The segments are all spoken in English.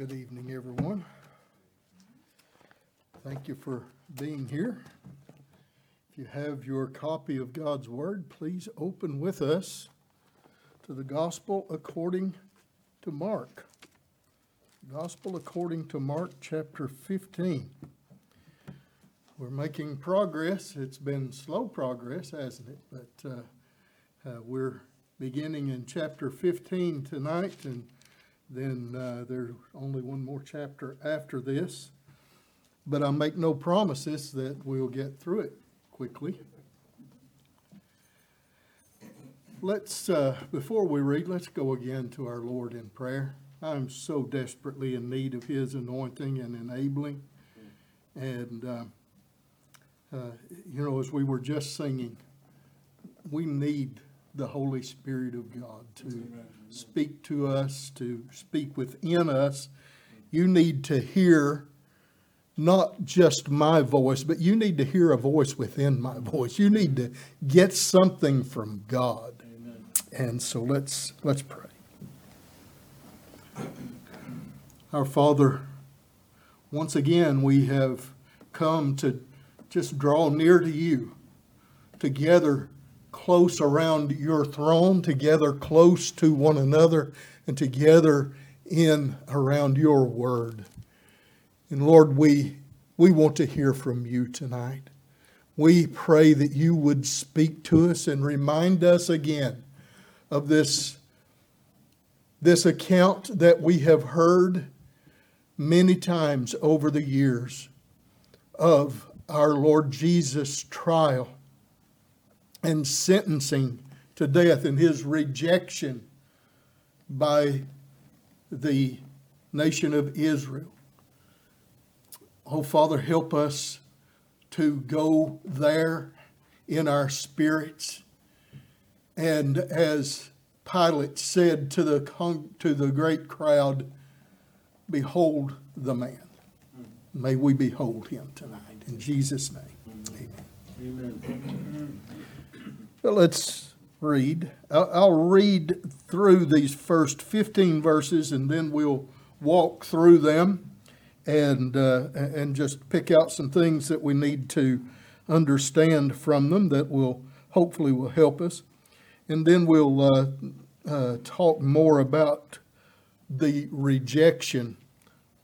Good evening, everyone. Thank you for being here. If you have your copy of God's Word, please open with us to the Gospel according to Mark. Gospel according to Mark chapter 15. We're making progress. It's been slow progress, hasn't it? But uh, uh, we're beginning in chapter 15 tonight, and then uh, there's only one more chapter after this. But I make no promises that we'll get through it quickly. Let's, uh, before we read, let's go again to our Lord in prayer. I'm so desperately in need of His anointing and enabling. And, uh, uh, you know, as we were just singing, we need the Holy Spirit of God to speak to us, to speak within us. You need to hear not just my voice, but you need to hear a voice within my voice. You need to get something from God. Amen. And so let's let's pray. Our Father, once again we have come to just draw near to you, together close around your throne, together close to one another, and together in around your word. And Lord, we, we want to hear from you tonight. We pray that you would speak to us and remind us again of this, this account that we have heard many times over the years of our Lord Jesus' trial and sentencing to death and his rejection by the nation of Israel. Oh, Father, help us to go there in our spirits. And as Pilate said to the, to the great crowd, Behold the man. May we behold him tonight. In Jesus' name, amen. Amen. Let's read. I'll read through these first 15 verses and then we'll walk through them and, uh, and just pick out some things that we need to understand from them that will hopefully will help us. And then we'll uh, uh, talk more about the rejection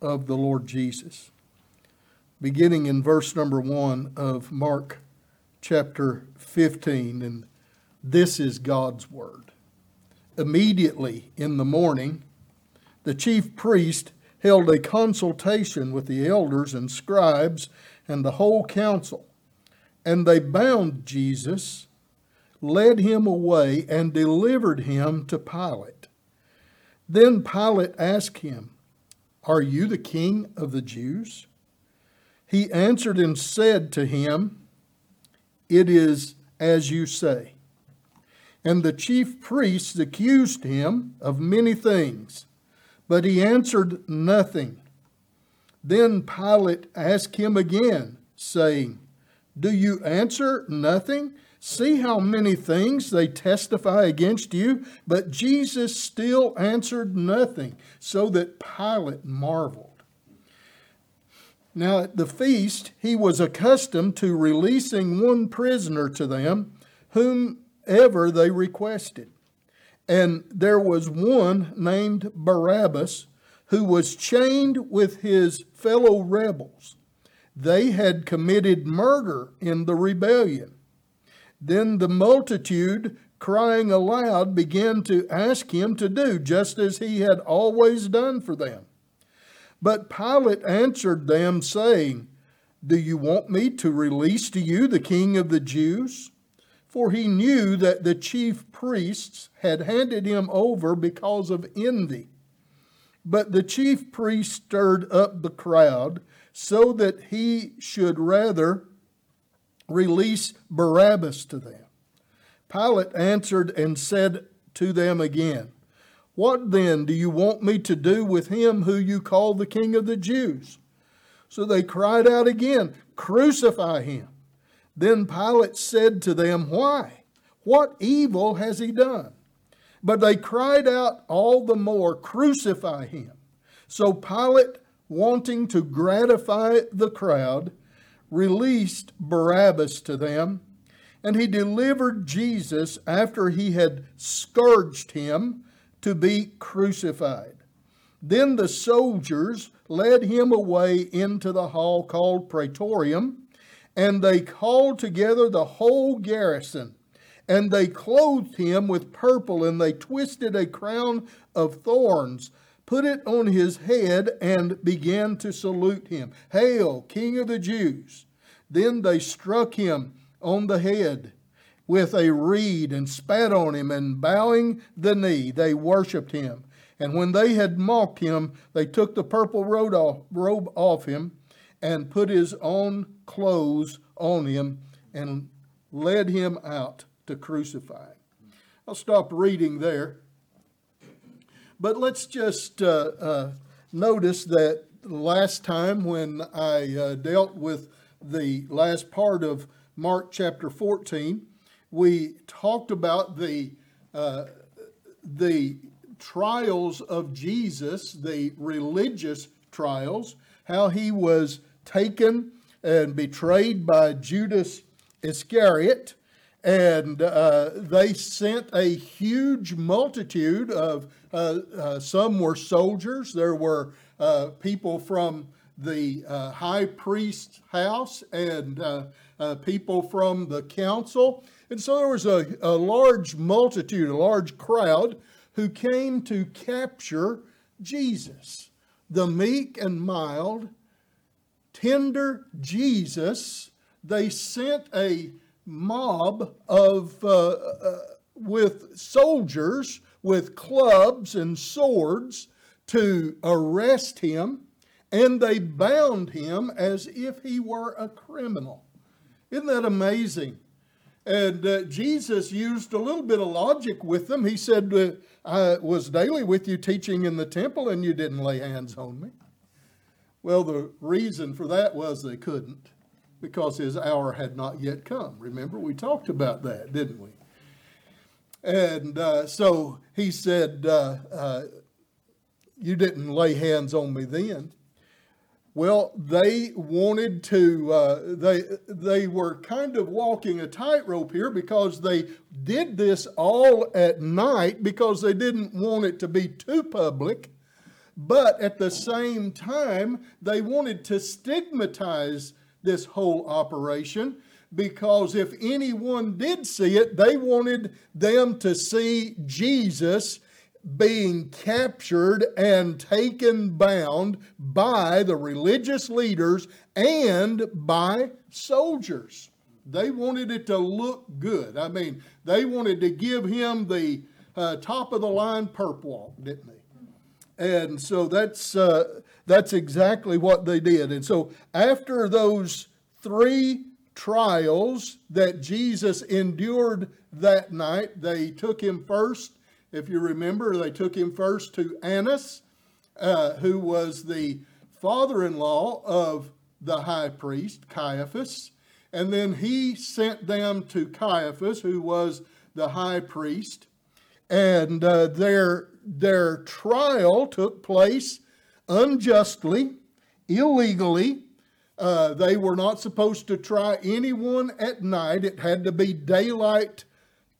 of the Lord Jesus. Beginning in verse number one of Mark chapter 15, and this is God's word. Immediately in the morning, the chief priest held a consultation with the elders and scribes and the whole council, and they bound Jesus, led him away, and delivered him to Pilate. Then Pilate asked him, Are you the king of the Jews? He answered and said to him, It is as you say. And the chief priests accused him of many things, but he answered nothing. Then Pilate asked him again, saying, Do you answer nothing? See how many things they testify against you? But Jesus still answered nothing, so that Pilate marveled. Now, at the feast, he was accustomed to releasing one prisoner to them, whomever they requested. And there was one named Barabbas who was chained with his fellow rebels. They had committed murder in the rebellion. Then the multitude, crying aloud, began to ask him to do just as he had always done for them. But Pilate answered them, saying, Do you want me to release to you the king of the Jews? For he knew that the chief priests had handed him over because of envy. But the chief priests stirred up the crowd so that he should rather release Barabbas to them. Pilate answered and said to them again, what then do you want me to do with him who you call the King of the Jews? So they cried out again, Crucify him. Then Pilate said to them, Why? What evil has he done? But they cried out all the more, Crucify him. So Pilate, wanting to gratify the crowd, released Barabbas to them, and he delivered Jesus after he had scourged him to be crucified. Then the soldiers led him away into the hall called Praetorium, and they called together the whole garrison. And they clothed him with purple, and they twisted a crown of thorns, put it on his head, and began to salute him. Hail, King of the Jews! Then they struck him on the head with a reed and spat on him, and bowing the knee, they worshipped him. And when they had mocked him, they took the purple robe off him and put his own clothes on him and led him out to crucify. I'll stop reading there. But let's just uh, uh, notice that last time when I uh, dealt with the last part of Mark chapter 14, we talked about the, uh, the trials of Jesus, the religious trials, how he was taken and betrayed by Judas Iscariot. And uh, they sent a huge multitude of, uh, uh, some were soldiers, there were uh, people from the uh, high priest's house, and people from the council. And so there was a, a large multitude, a large crowd who came to capture Jesus, the meek and mild, tender Jesus. They sent a mob of uh, uh, with soldiers with clubs and swords to arrest him, and they bound him as if he were a criminal. Isn't that amazing? And uh, Jesus used a little bit of logic with them. He said, uh, I was daily with you teaching in the temple, and you didn't lay hands on me. Well, the reason for that was they couldn't, because his hour had not yet come. Remember, we talked about that, didn't we? And uh, so he said, uh, uh, You didn't lay hands on me then. Well, they wanted to, uh, they, they were kind of walking a tightrope here because they did this all at night because they didn't want it to be too public. But at the same time, they wanted to stigmatize this whole operation because if anyone did see it, they wanted them to see Jesus being captured and taken bound by the religious leaders and by soldiers. They wanted it to look good. I mean, they wanted to give him the uh, top of the line perp walk, didn't they? And so that's uh, that's exactly what they did. And so after those three trials that Jesus endured that night, they took him first if you remember, they took him first to Annas, uh, who was the father in law of the high priest, Caiaphas. And then he sent them to Caiaphas, who was the high priest. And uh, their, their trial took place unjustly, illegally. Uh, they were not supposed to try anyone at night. It had to be daylight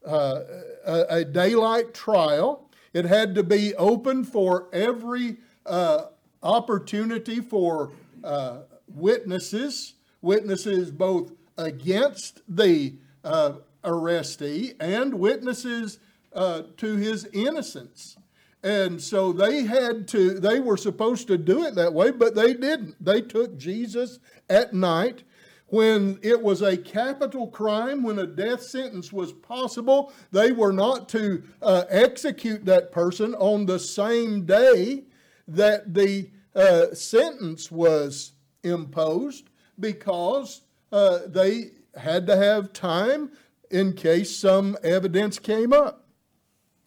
uh, a, a, daylight trial. It had to be open for every uh, opportunity for uh, witnesses, witnesses both against the uh, arrestee and witnesses uh, to his innocence. And so they had to, they were supposed to do it that way, but they didn't. They took Jesus at night when it was a capital crime, when a death sentence was possible, they were not to uh, execute that person on the same day that the uh, sentence was imposed because uh, they had to have time in case some evidence came up.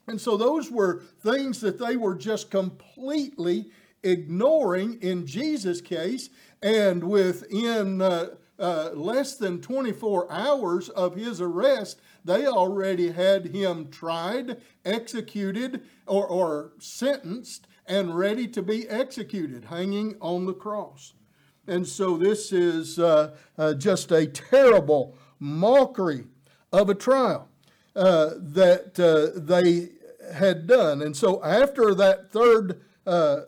And so those were things that they were just completely ignoring in Jesus' case. And within uh, uh, less than 24 hours of his arrest, they already had him tried, executed, or, or sentenced, and ready to be executed, hanging on the cross. And so this is uh, uh, just a terrible mockery of a trial uh, that uh, they had done. And so after that third uh,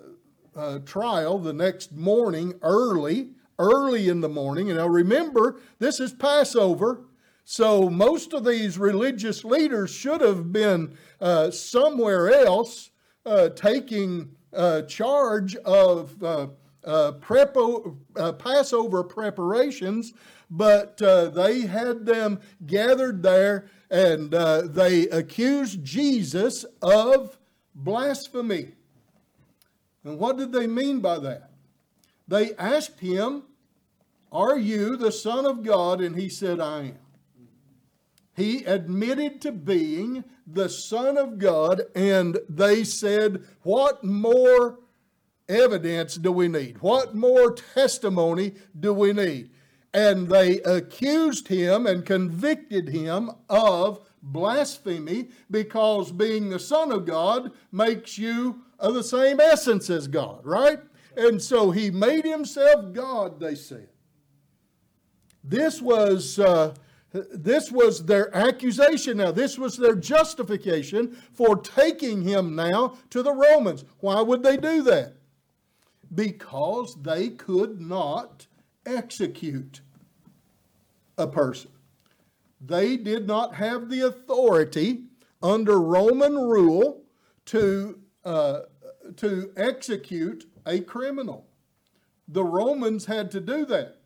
trial, the next morning, early, early in the morning, and now remember, this is Passover. So most of these religious leaders should have been somewhere else taking charge of uh, prepo, uh, Passover preparations, but uh, they had them gathered there and uh, they accused Jesus of blasphemy. And what did they mean by that? They asked him, Are you the Son of God? And he said, I am. He admitted to being the Son of God, and they said, What more evidence do we need? What more testimony do we need? And they accused him and convicted him of blasphemy because being the Son of God makes you of the same essence as God, right? And so he made himself God, they said. This was. Uh, this was their accusation now. This was their justification for taking him now to the Romans. Why would they do that? because they could not execute a person. They did not have the authority under Roman rule to, uh, to execute a criminal. The Romans had to do that.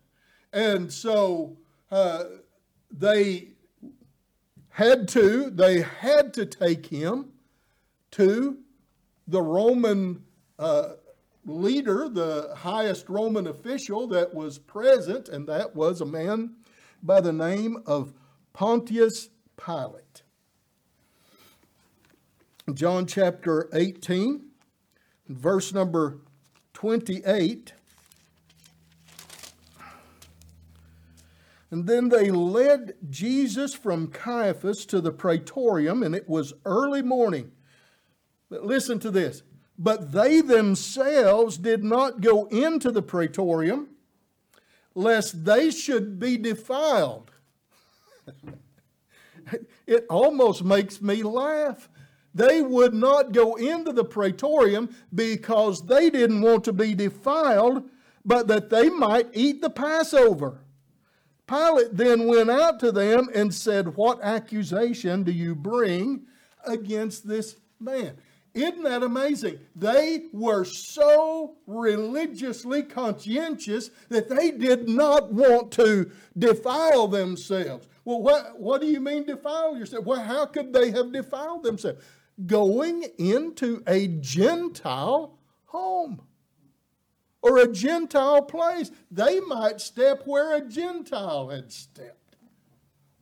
And so uh, they had to, they had to take him to the Roman uh, leader, the highest Roman official that was present, and that was a man by the name of Pontius Pilate. John chapter 18, verse number 28. And then they led Jesus from Caiaphas to the praetorium, and it was early morning. But listen to this but they themselves did not go into the praetorium, lest they should be defiled. it almost makes me laugh. They would not go into the praetorium because they didn't want to be defiled, but that they might eat the Passover. Pilate then went out to them and said, What accusation do you bring against this man? Isn't that amazing? They were so religiously conscientious that they did not want to defile themselves. Well, what, what do you mean defile yourself? Well, how could they have defiled themselves? Going into a Gentile home or a Gentile place. They might step where a Gentile had stepped.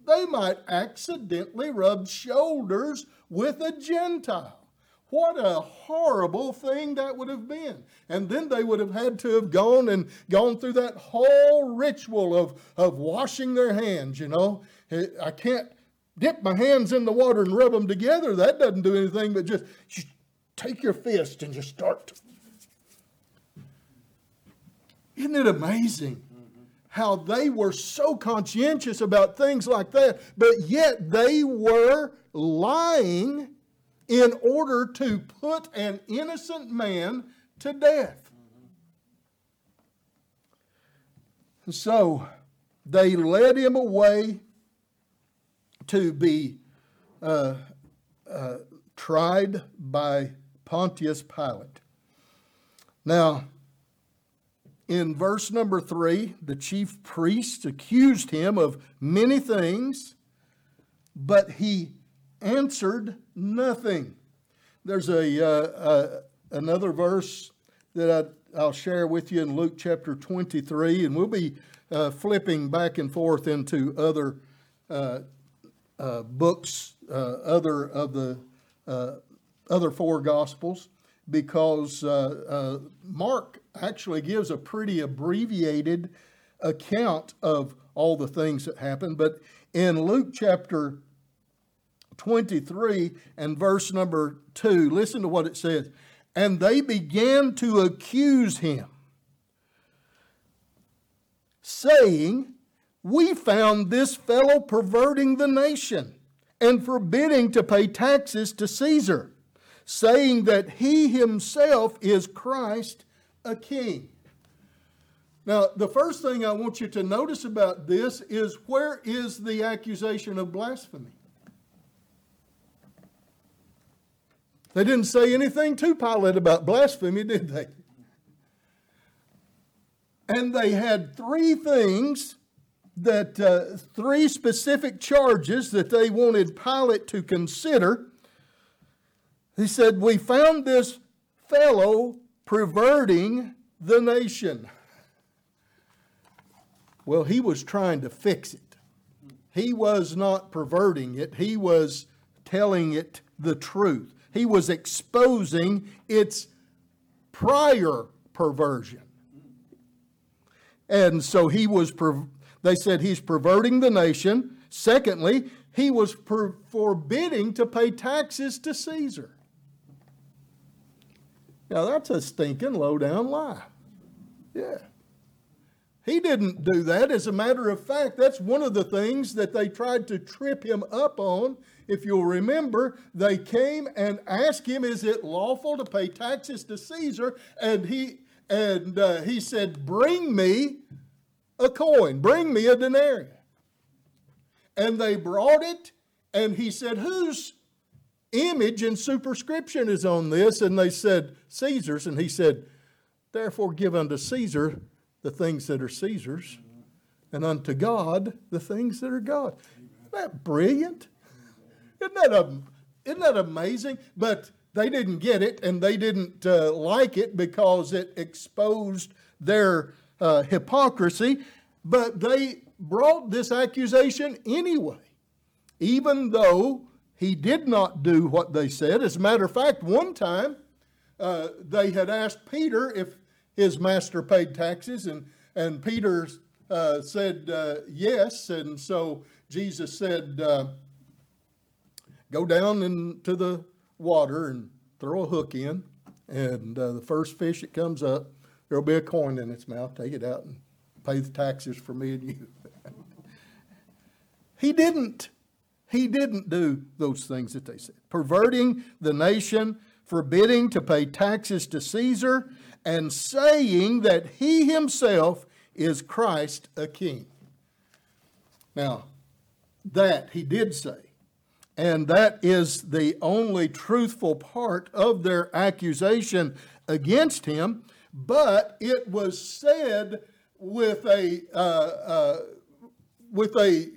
They might accidentally rub shoulders with a Gentile. What a horrible thing that would have been. And then they would have had to have gone and gone through that whole ritual of, of washing their hands, you know. I can't dip my hands in the water and rub them together. That doesn't do anything but just, take your fist and just start. Isn't it amazing? how they were so conscientious about things like that, but yet they were lying in order to put an innocent man to death. So they led him away to be uh, uh, tried by Pontius Pilate. Now, in verse number three, the chief priests accused him of many things, but he answered nothing. There's a, uh, uh, another verse that I, will share with you in Luke chapter 23, and we'll be uh, flipping back and forth into other uh, uh, books, uh, other of the other four gospels, because Mark actually gives a pretty abbreviated account of all the things that happened. But in Luke chapter 23 and verse number 2. Listen to what it says. and they began to accuse him, saying, We found this fellow perverting the nation and forbidding to pay taxes to Caesar, saying that he himself is Christ, a king. Now, the first thing I want you to notice about this is where is the accusation of blasphemy? They didn't say anything to Pilate about blasphemy, did they? And they had three things that, uh, three specific charges that they wanted Pilate to consider. He said, We found this fellow perverting the nation. Well, he was trying to fix it. He was not perverting it, he was telling it the truth he was exposing its prior perversion. And so he was, they said he's perverting the nation. Secondly, he was per- forbidding to pay taxes to Caesar. Now that's a stinking low down lie. Yeah. He didn't do that. As a matter of fact, that's one of the things that they tried to trip him up on. If you'll remember, they came and asked him, "Is it lawful to pay taxes to Caesar?" And he and uh, he said, "Bring me a coin. Bring me a denarius." And they brought it, and he said, "Whose image and superscription is on this?" And they said, "Caesar's." And he said, "Therefore, give unto Caesar." the things that are Caesar's, and unto God the things that are God. Isn't that brilliant? Isn't that, a, isn't that amazing? But they didn't get it and they didn't uh, like it because it exposed their uh, hypocrisy, but they brought this accusation anyway, even though he did not do what they said. As a matter of fact, one time uh, they had asked Peter if his master paid taxes, and, and Peter uh, said uh, yes. And so Jesus said, uh, Go down into the water and throw a hook in, and uh, the first fish that comes up, there'll be a coin in its mouth. Take it out and pay the taxes for me and you. he didn't. He didn't do those things that they said. Perverting the nation, forbidding to pay taxes to Caesar, and saying that he himself is Christ a king. Now, that he did say. And that is the only truthful part of their accusation against him. But it was said with a uh, uh, with a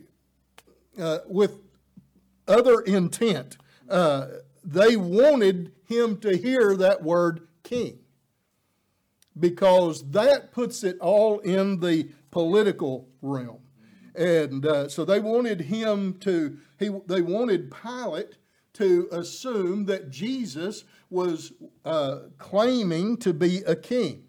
uh, with other intent. Uh, they wanted him to hear that word king because that puts it all in the political realm. And uh, so they wanted him to, he, they wanted Pilate to assume that Jesus was uh, claiming to be a king.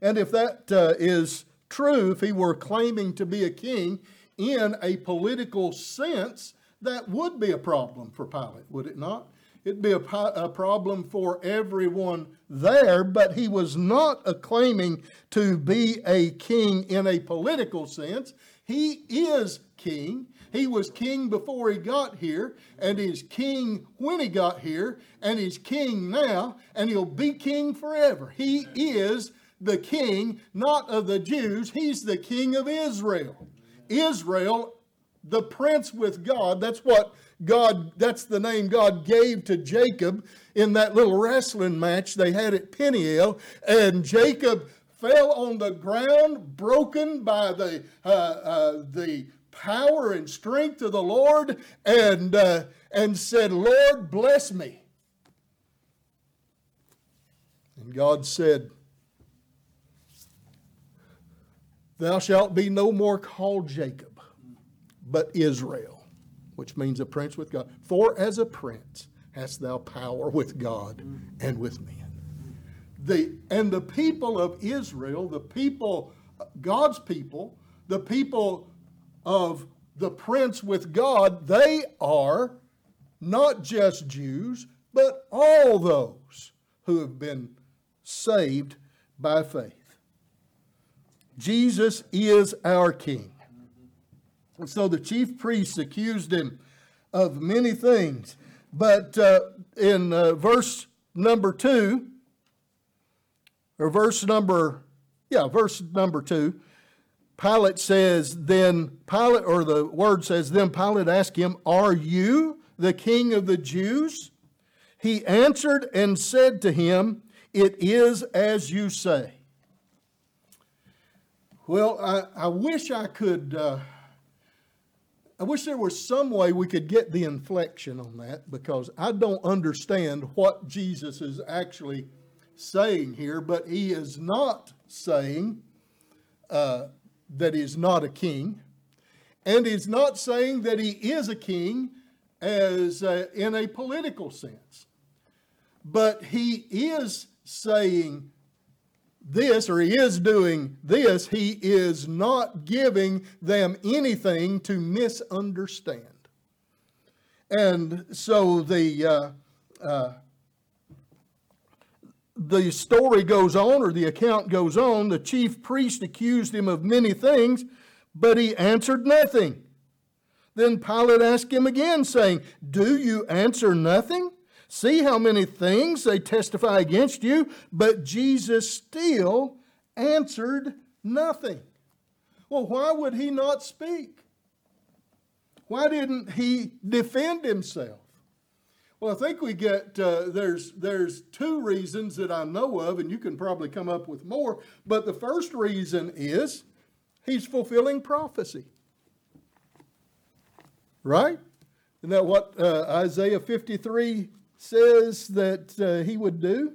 And if that uh, is true, if he were claiming to be a king in a political sense, that would be a problem for Pilate, would it not? it'd be a, a problem for everyone there, but he was not claiming to be a king in a political sense. He is king. He was king before he got here, and he's king when he got here, and he's king now, and he'll be king forever. He is the king, not of the Jews, he's the king of Israel. Israel, the prince with God, that's what God, that's the name God gave to Jacob in that little wrestling match they had at Peniel. And Jacob fell on the ground, broken by the, uh, uh, the power and strength of the Lord, and, uh, and said, Lord, bless me. And God said, Thou shalt be no more called Jacob, but Israel which means a prince with God. For as a prince hast thou power with God and with men. The, and the people of Israel, the people, God's people, the people of the prince with God, they are not just Jews, but all those who have been saved by faith. Jesus is our King. And so the chief priests accused him of many things. But uh, in uh, verse number two, or verse number, yeah, verse number two, Pilate says, then Pilate, or the word says, then Pilate asked him, Are you the king of the Jews? He answered and said to him, It is as you say. Well, I, I wish I could. Uh, I wish there was some way we could get the inflection on that because I don't understand what Jesus is actually saying here, but he is not saying uh, that he's not a king, and he's not saying that he is a king as uh, in a political sense, but he is saying this, or he is doing this, he is not giving them anything to misunderstand. And so the uh, uh, the story goes on, or the account goes on. The chief priest accused him of many things, but he answered nothing. Then Pilate asked him again, saying, Do you answer nothing? See how many things they testify against you, but Jesus still answered nothing. Well, why would he not speak? Why didn't he defend himself? Well, I think we get uh, there's there's two reasons that I know of, and you can probably come up with more. But the first reason is he's fulfilling prophecy, right? Isn't that what uh, Isaiah 53 says that uh, he would do.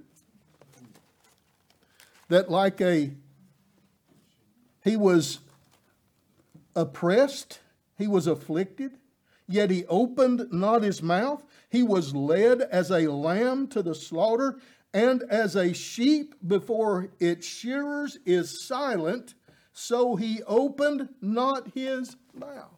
That, like a, he was oppressed, he was afflicted, yet he opened not his mouth. He was led as a lamb to the slaughter, and as a sheep before its shearers is silent, so he opened not his mouth.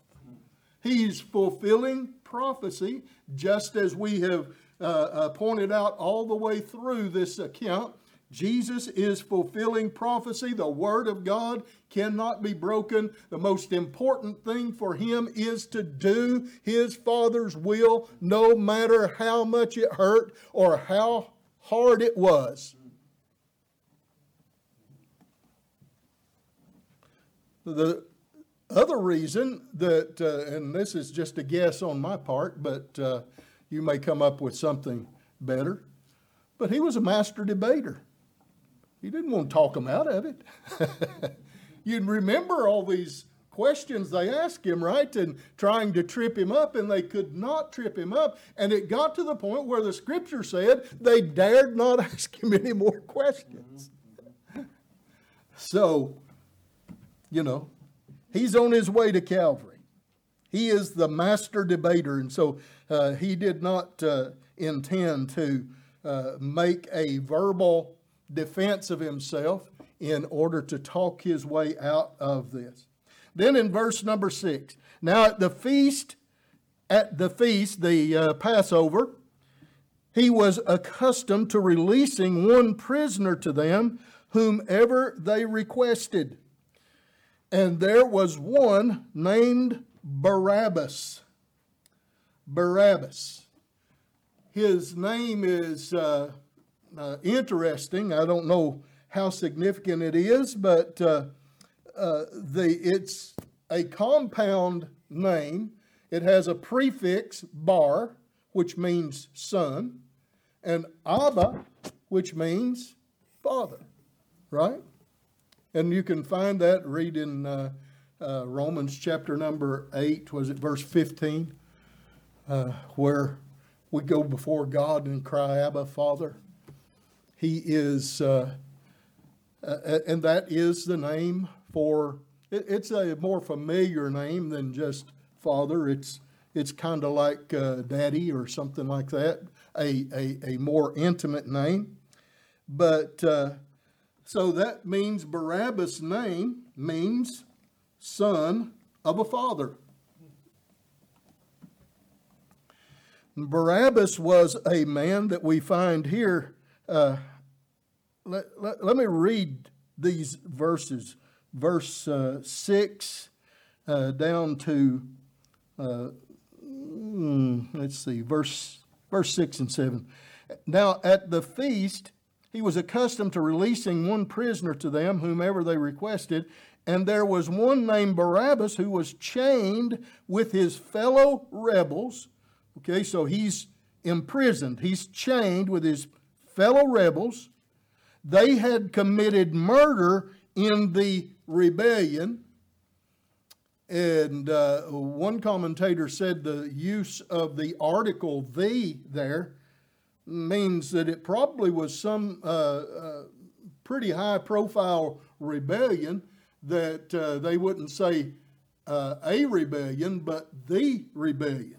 He's fulfilling prophecy, just as we have uh, uh, pointed out all the way through this account. Jesus is fulfilling prophecy. The Word of God cannot be broken. The most important thing for him is to do his Father's will, no matter how much it hurt or how hard it was. The other reason that, uh, and this is just a guess on my part, but uh, you may come up with something better. But he was a master debater. He didn't want to talk them out of it. You'd remember all these questions they asked him, right? And trying to trip him up, and they could not trip him up. And it got to the point where the scripture said they dared not ask him any more questions. so, you know, he's on his way to Calvary. He is the master debater, and so uh, he did not uh, intend to uh, make a verbal defense of himself in order to talk his way out of this. Then in verse number six, now at the feast, at the feast, the uh, Passover, he was accustomed to releasing one prisoner to them, whomever they requested. And there was one named Barabbas. Barabbas. His name is uh, uh, interesting. I don't know how significant it is, but uh, uh the, it's a compound name. It has a prefix, bar, which means son, and Abba, which means father, right? And you can find that, read in uh, uh, Romans chapter number 8, was it verse 15, uh, where we go before God and cry, Abba, Father. He is, uh, uh and that is the name for, it, it's a more familiar name than just Father. It's, it's kind of like uh, Daddy or something like that, a, a, a more intimate name. But uh, so that means Barabbas' name means son of a father. Barabbas was a man that we find here. Uh, let, let, let, me read these verses, verse uh, 6 uh, down to, uh, mm, let's see, verse, verse 6 and 7. Now, at the feast, he was accustomed to releasing one prisoner to them, whomever they requested, and there was one named Barabbas who was chained with his fellow rebels. Okay, so he's imprisoned, he's chained with his fellow rebels. They had committed murder in the rebellion. And uh, one commentator said the use of the article the there means that it probably was some uh, uh, pretty high profile rebellion that uh, they wouldn't say uh, a rebellion, but the rebellion.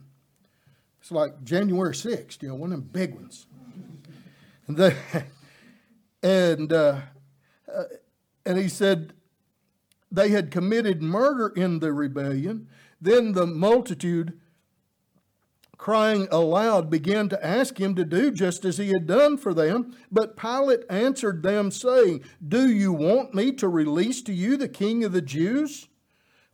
It's like January 6th, you know, one of them big ones. and and, uh, uh, and he said they had committed murder in the rebellion. Then the multitude crying aloud, began to ask him to do just as he had done for them. But Pilate answered them, saying, Do you want me to release to you the king of the Jews?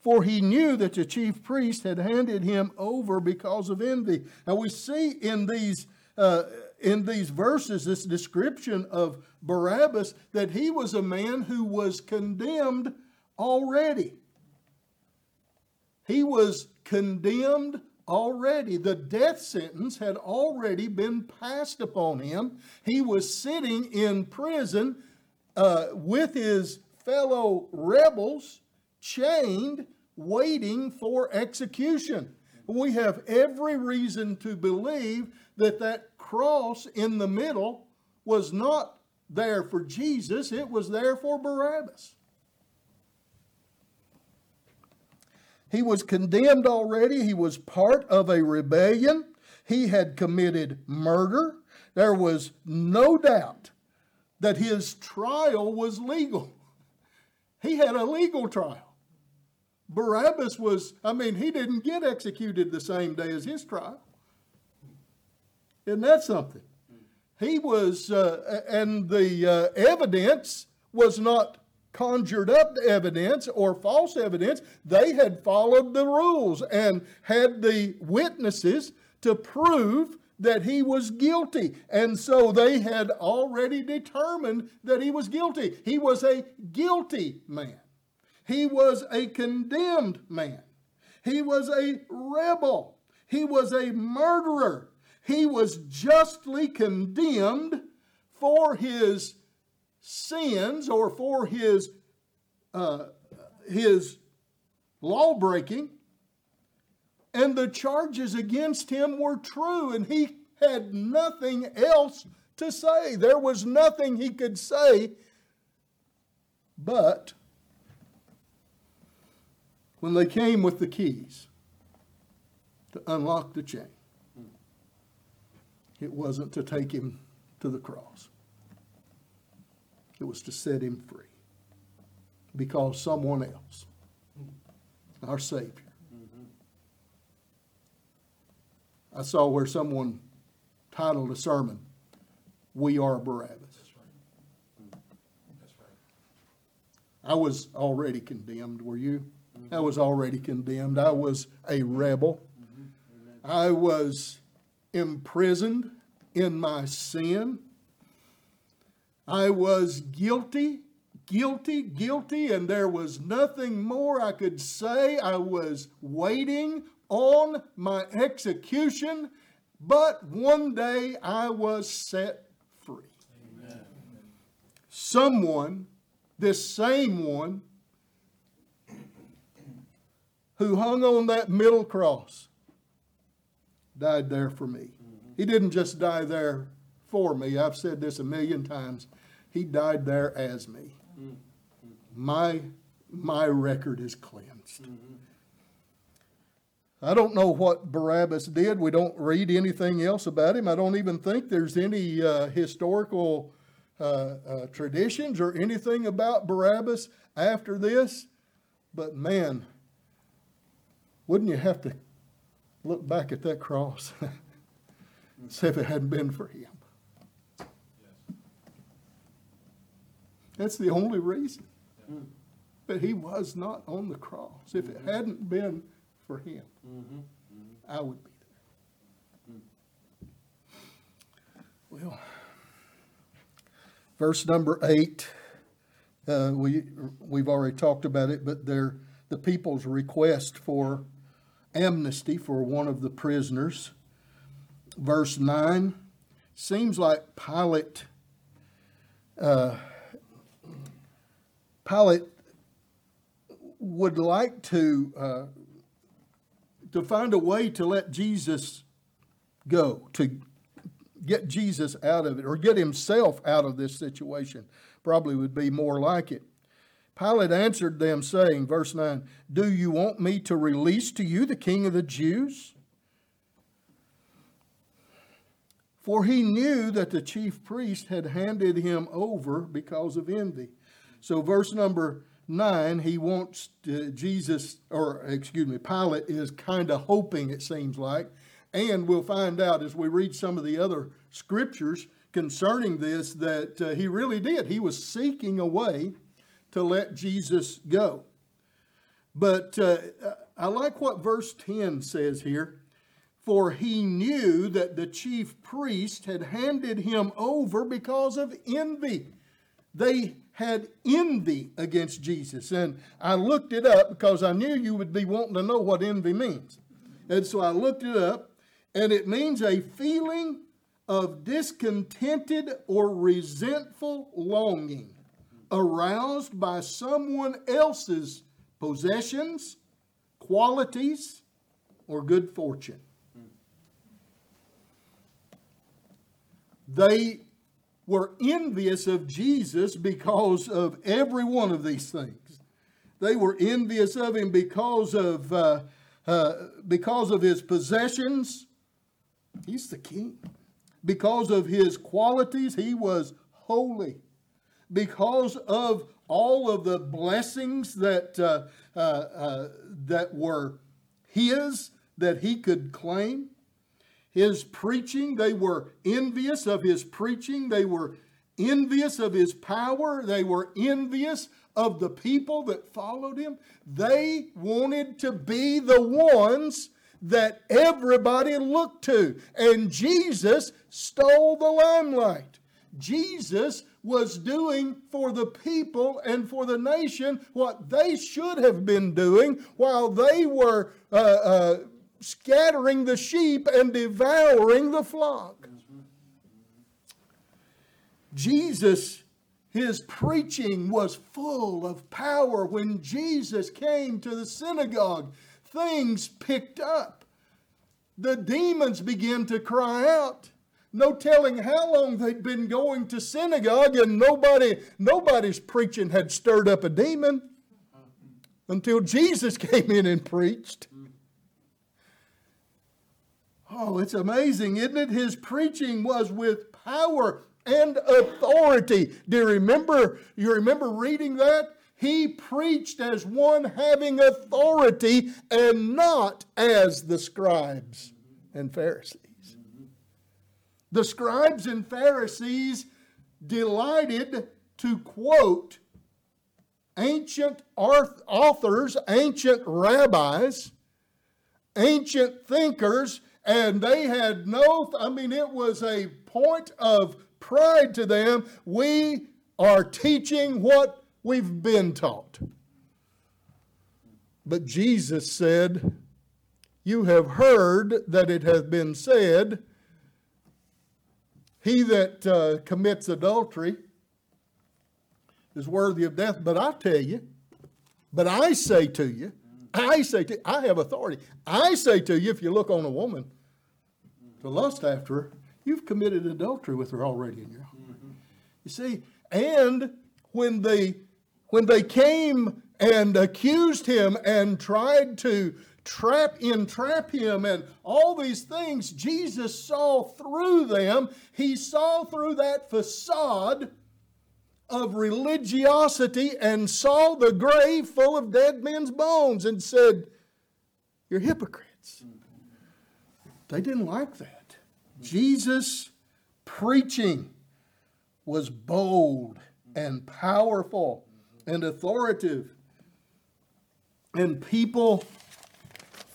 For he knew that the chief priest had handed him over because of envy. Now we see in these uh, in these verses this description of Barabbas that he was a man who was condemned already. He was condemned already, the death sentence had already been passed upon him. He was sitting in prison uh, with his fellow rebels, chained, waiting for execution. We have every reason to believe that that cross in the middle was not there for Jesus, it was there for Barabbas. He was condemned already. He was part of a rebellion. He had committed murder. There was no doubt that his trial was legal. He had a legal trial. Barabbas was, I mean, he didn't get executed the same day as his trial. Isn't that something? He was, uh, and the uh, evidence was not conjured up evidence or false evidence. They had followed the rules and had the witnesses to prove that he was guilty. And so they had already determined that he was guilty. He was a guilty man. He was a condemned man. He was a rebel. He was a murderer. He was justly condemned for his sins or for his, uh, his law breaking, and the charges against him were true, and he had nothing else to say. There was nothing he could say but when they came with the keys to unlock the chain, it wasn't to take him to the cross. It was to set him free. Because someone else, our Savior, I saw where someone titled a sermon, We Are Barabbas. That's right. That's right. I was already condemned, were you? I was already condemned. I was a rebel. I was imprisoned in my sin. I was guilty, guilty, guilty, and there was nothing more I could say. I was waiting on my execution, but one day I was set free. Amen. Someone, this same one, who hung on that middle cross, died there for me. He didn't just die there for me. I've said this a million times. He died there as me. My, my record is cleansed. I don't know what Barabbas did. We don't read anything else about him. I don't even think there's any uh, historical uh, uh, traditions or anything about Barabbas after this. But man, wouldn't you have to look back at that cross? and say if it hadn't been for him. That's the only reason mm-hmm. that he was not on the cross. If it mm-hmm. hadn't been for him, mm-hmm. I would be there. Well, verse number eight, uh, we, we've already talked about it, but they're, the people's request for amnesty for one of the prisoners. Verse nine, seems like Pilate, uh, Pilate would like to uh, to find a way to let Jesus go, to get Jesus out of it, or get himself out of this situation. Probably would be more like it. Pilate answered them, saying, verse 9, Do you want me to release to you the king of the Jews? For he knew that the chief priest had handed him over because of envy. So, verse number nine, he wants to, Jesus, or excuse me, Pilate is kind of hoping, it seems like. And we'll find out as we read some of the other scriptures concerning this that uh, he really did. He was seeking a way to let Jesus go. But uh, I like what verse 10 says here. For he knew that the chief priest had handed him over because of envy. They had envy against Jesus. And I looked it up because I knew you would be wanting to know what envy means. And so I looked it up, and it means a feeling of discontented or resentful longing aroused by someone else's possessions, qualities, or good fortune. They were envious of Jesus because of every one of these things. They were envious of him because of uh, uh, because of his possessions. He's the king. Because of his qualities, he was holy. Because of all of the blessings that uh, uh, uh that were his that he could claim his preaching. They were envious of his preaching. They were envious of his power. They were envious of the people that followed him. They wanted to be the ones that everybody looked to. And Jesus stole the limelight. Jesus was doing for the people and for the nation what they should have been doing while they were uh, uh, scattering the sheep and devouring the flock. Jesus, his preaching was full of power. When Jesus came to the synagogue, things picked up. The demons began to cry out. No telling how long they'd been going to synagogue, and nobody, nobody's preaching had stirred up a demon until Jesus came in and preached. Oh, it's amazing, isn't it? His preaching was with power and authority. Do you remember? You remember reading that? He preached as one having authority and not as the scribes and Pharisees. The scribes and Pharisees delighted to quote ancient authors, ancient rabbis, ancient thinkers and they had no, I mean, it was a point of pride to them. We are teaching what we've been taught. But Jesus said, You have heard that it hath been said, He that uh, commits adultery is worthy of death. But I tell you, but I say to you, I say to I have authority. I say to you, if you look on a woman to lust after her, you've committed adultery with her already in your heart. Mm-hmm. You see, and when they when they came and accused him and tried to trap entrap him and all these things jesus saw through them. He saw through that facade of religiosity and saw the grave full of dead men's bones and said you're hypocrites. They didn't like that. Jesus' preaching was bold and powerful and authoritative, and people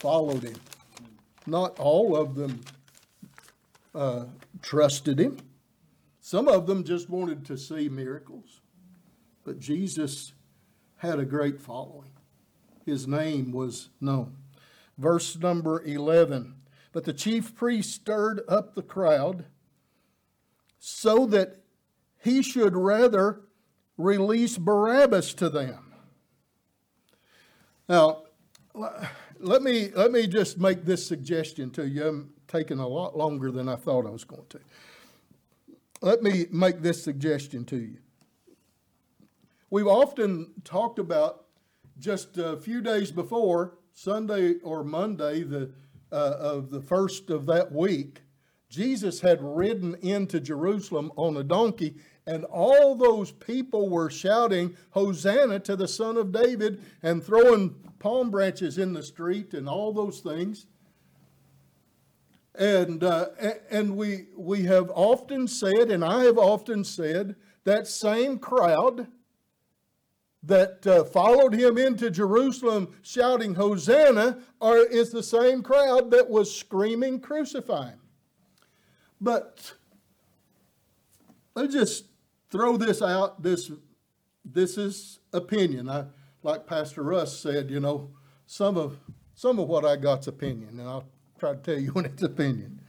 followed him. Not all of them uh, trusted him. Some of them just wanted to see miracles. But Jesus had a great following. His name was known. Verse number 11 But the chief priest stirred up the crowd so that he should rather release Barabbas to them. Now, let me, let me just make this suggestion to you. I'm taking a lot longer than I thought I was going to. Let me make this suggestion to you. We've often talked about just a few days before, Sunday or Monday the, uh, of the first of that week, Jesus had ridden into Jerusalem on a donkey, and all those people were shouting, Hosanna to the Son of David, and throwing palm branches in the street and all those things. And, uh, and we, we have often said, and I have often said, that same crowd that uh, followed him into Jerusalem shouting Hosanna are, is the same crowd that was screaming, Crucify him. But let's just throw this out. This, this is opinion. I, like Pastor Russ said, you know, some of, some of what I got's opinion, and I'll try to tell you when it's opinion.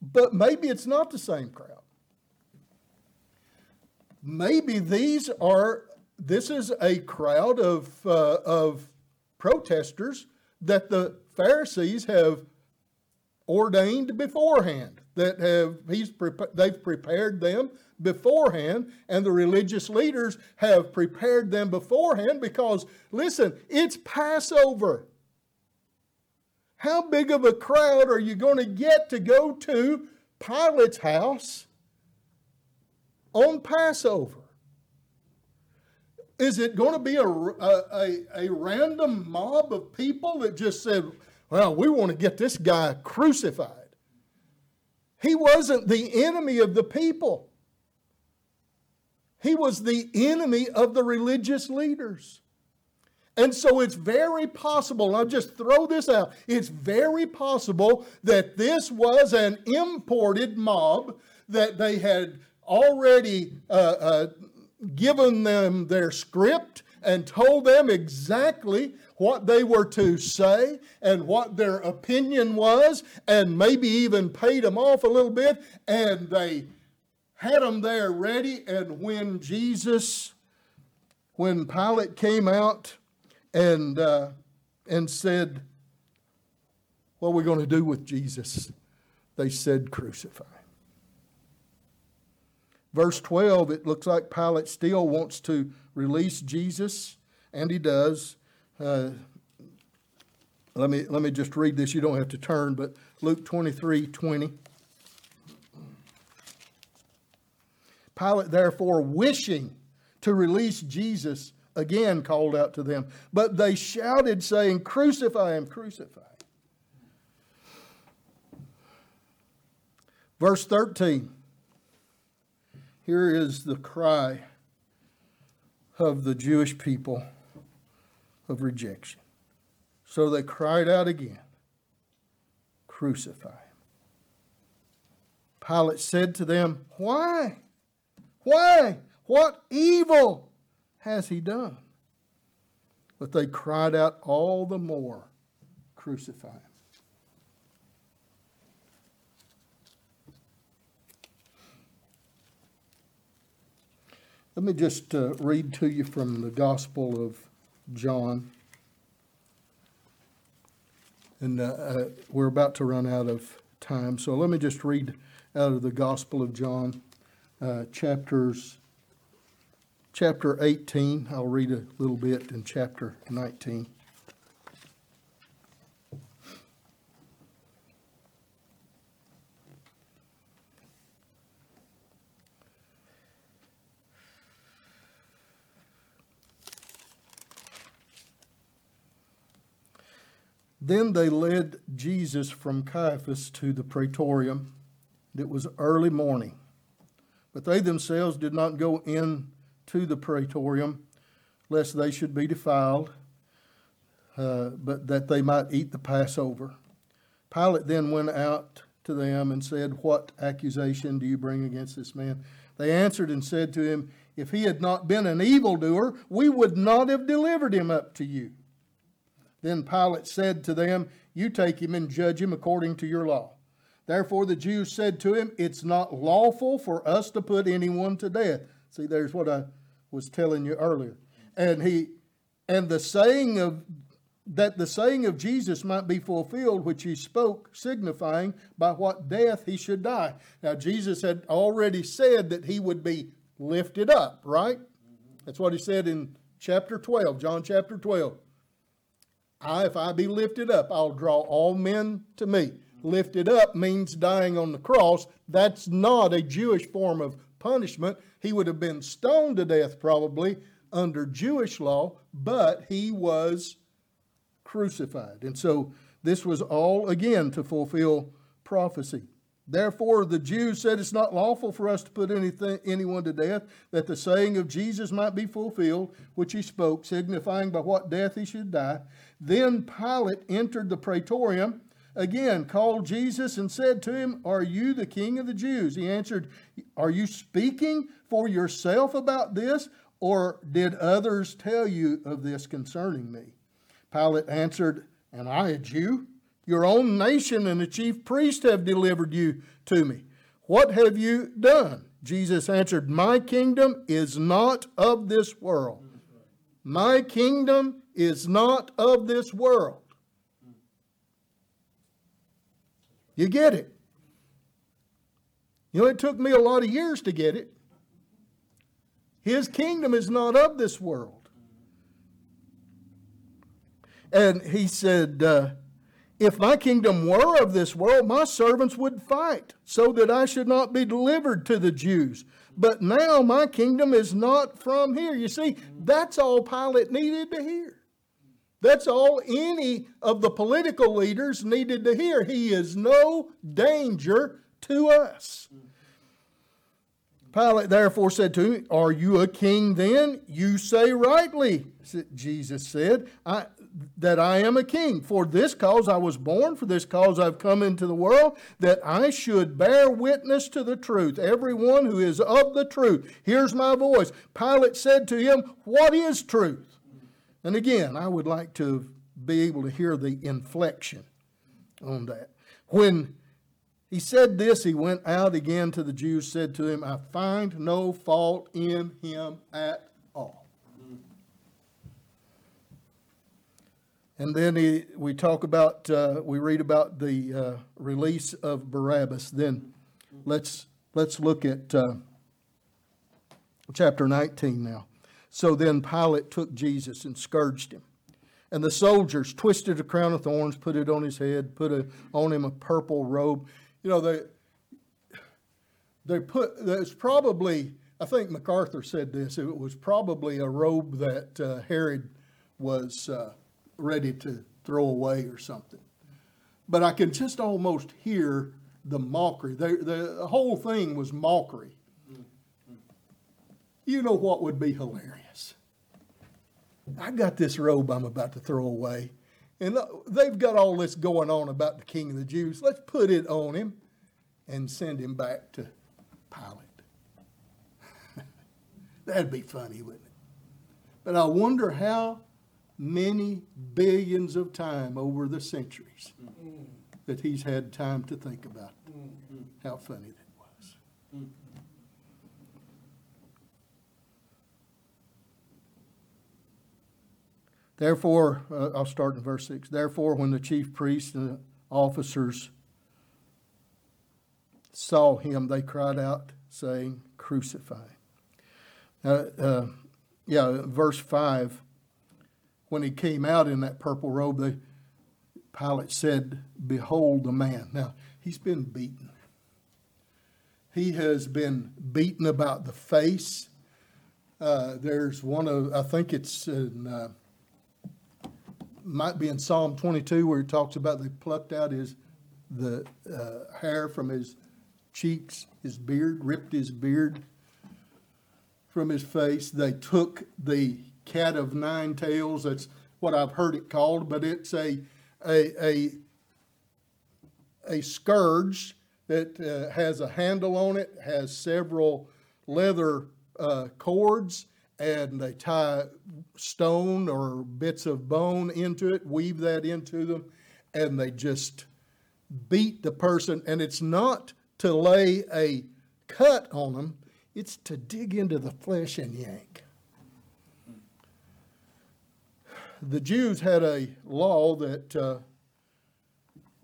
But maybe it's not the same crowd. Maybe these are, this is a crowd of, uh, of protesters that the Pharisees have ordained beforehand that have he's they've prepared them beforehand and the religious leaders have prepared them beforehand because listen it's passover. How big of a crowd are you going to get to go to pilate's house on passover? Is it going to be a, a, a, random mob of people that just said well, we want to get this guy crucified. He wasn't the enemy of the people, he was the enemy of the religious leaders. And so it's very possible, I'll just throw this out, it's very possible that this was an imported mob that they had already uh, uh, given them their script and told them exactly what they were to say and what their opinion was, and maybe even paid them off a little bit, and they had them there ready. And when Jesus, when Pilate came out and uh, and said, "What are we going to do with Jesus?" They said, "Crucify." Verse 12, it looks like Pilate still wants to release Jesus, and he does. Uh, let me let me just read this. You don't have to turn, but Luke 23, 20. Pilate, therefore, wishing to release Jesus, again called out to them. But they shouted, saying, Crucify him, crucify. Verse 13. Here is the cry of the Jewish people of rejection. So they cried out again, Crucify him. Pilate said to them, Why? Why? What evil has he done? But they cried out all the more, Crucify him. Let me just uh, read to you from the Gospel of John. And uh, uh, we're about to run out of time, so let me just read out of the Gospel of John, uh, chapters, chapter 18. I'll read a little bit in chapter 19. Then they led Jesus from Caiaphas to the praetorium. It was early morning. But they themselves did not go in to the praetorium, lest they should be defiled, uh, but that they might eat the Passover. Pilate then went out to them and said, What accusation do you bring against this man? They answered and said to him, If he had not been an evildoer, we would not have delivered him up to you. Then Pilate said to them, You take him and judge him according to your law. Therefore the Jews said to him, It's not lawful for us to put anyone to death. See, there's what I was telling you earlier. And he and the saying of that the saying of Jesus might be fulfilled, which he spoke, signifying by what death he should die. Now, Jesus had already said that he would be lifted up, right? That's what he said in chapter 12, John chapter 12. I, if I be lifted up, I'll draw all men to me. Lifted up means dying on the cross. That's not a Jewish form of punishment. He would have been stoned to death probably under Jewish law, but he was crucified. And so this was all again to fulfill prophecy. Therefore, the Jews said it's not lawful for us to put anything, anyone to death, that the saying of Jesus might be fulfilled, which he spoke, signifying by what death he should die. Then Pilate entered the praetorium, again called Jesus, and said to him, Are you the king of the Jews? He answered, Are you speaking for yourself about this, or did others tell you of this concerning me? Pilate answered, Am I a Jew? Your own nation and the chief priest have delivered you to me. What have you done? Jesus answered, My kingdom is not of this world. My kingdom is not of this world. You get it. You know, it took me a lot of years to get it. His kingdom is not of this world. And he said, uh, if my kingdom were of this world, my servants would fight, so that I should not be delivered to the Jews. But now my kingdom is not from here. You see, that's all Pilate needed to hear. That's all any of the political leaders needed to hear. He is no danger to us. Pilate therefore said to him, Are you a king then? You say rightly, Jesus said. I, that I am a king. For this cause I was born, for this cause I've come into the world, that I should bear witness to the truth. Everyone who is of the truth hears my voice. Pilate said to him, What is truth? And again, I would like to be able to hear the inflection on that. When he said this, he went out again to the Jews, said to him, I find no fault in him at all. And then he, we talk about, uh, we read about the uh, release of Barabbas. Then let's, let's look at uh, chapter 19 now. So then Pilate took Jesus and scourged him. And the soldiers twisted a crown of thorns, put it on his head, put a, on him a purple robe. You know, they, they put, there's probably, I think MacArthur said this, it was probably a robe that uh, Herod was uh, ready to throw away or something. But I can just almost hear the mockery. The, the whole thing was mockery. You know what would be hilarious? I got this robe I'm about to throw away. And they've got all this going on about the king of the Jews. Let's put it on him and send him back to Pilate. That'd be funny, wouldn't it? But I wonder how many billions of time over the centuries that he's had time to think about how funny that was. Therefore, uh, I'll start in verse 6. Therefore, when the chief priests and the officers saw him, they cried out, saying, Crucify. Uh, uh, yeah, verse 5 when he came out in that purple robe, the Pilate said, Behold the man. Now, he's been beaten. He has been beaten about the face. Uh, there's one of, I think it's in uh, might be in Psalm 22 where it talks about they plucked out his the uh, hair from his cheeks, his beard, ripped his beard from his face. They took the cat of nine tails. That's what I've heard it called, but it's a a a, a scourge that uh, has a handle on it, has several leather uh, cords, and they tie stone or bits of bone into it, weave that into them, and they just beat the person. And it's not to lay a cut on them, it's to dig into the flesh and yank. The Jews had a law that uh,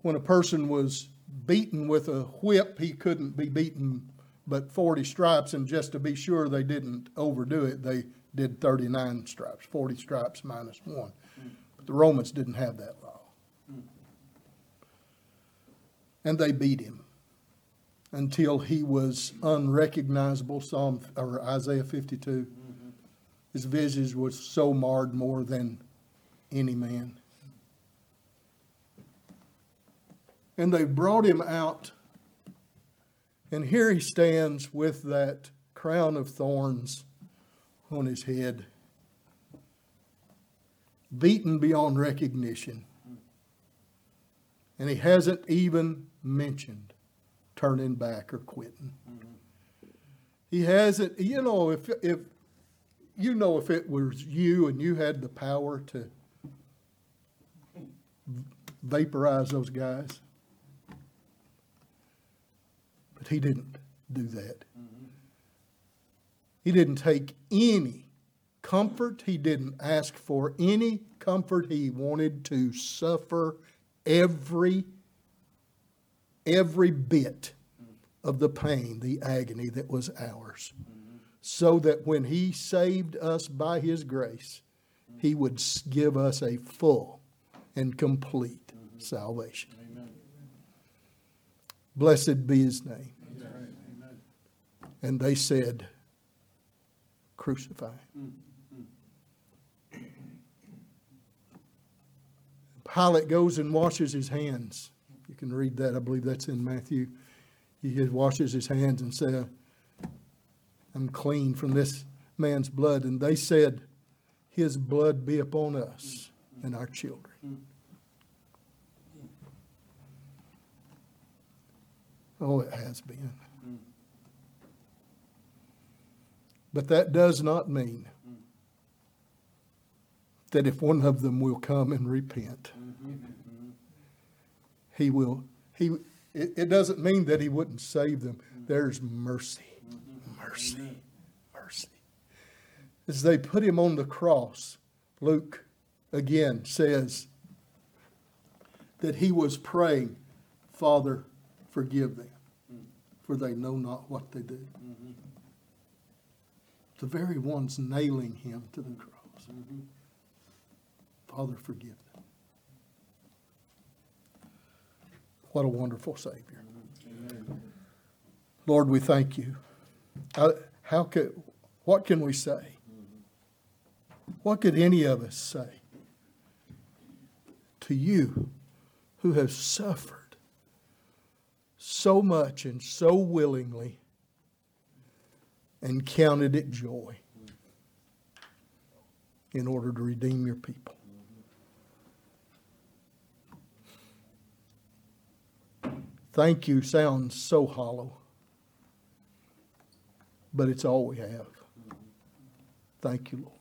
when a person was beaten with a whip, he couldn't be beaten but 40 stripes, and just to be sure they didn't overdo it, they did 39 stripes, 40 stripes minus one. But the Romans didn't have that law. And they beat him until he was unrecognizable. Psalm or Isaiah 52. His visage was so marred more than any man. And they brought him out and here he stands with that crown of thorns on his head, beaten beyond recognition. And he hasn't even mentioned turning back or quitting. He hasn't, you know, if, if, you know, if it was you and you had the power to vaporize those guys, but he didn't do that. He didn't take any comfort. He didn't ask for any comfort. He wanted to suffer every every bit of the pain, the agony that was ours. So that when he saved us by his grace, he would give us a full and complete salvation. Blessed be his name. And they said, Crucify him. Pilate goes and washes his hands. You can read that. I believe that's in Matthew. He washes his hands and said, I'm clean from this man's blood. And they said, His blood be upon us and our children. Oh, it has been. But that does not mean that if one of them will come and repent, he will, he, it, doesn't mean that he wouldn't save them. There's mercy, mercy, mercy. As they put him on the cross, Luke again says that he was praying, Father, forgive them, for they know not what they do. The very ones nailing him to the cross. Father, forgive them. What a wonderful Savior. Lord, we thank you. How, how could, what can we say? What could any of us say to you who have suffered so much and so willingly and counted it joy in order to redeem your people? Thank you sounds so hollow, but it's all we have. Thank you, Lord.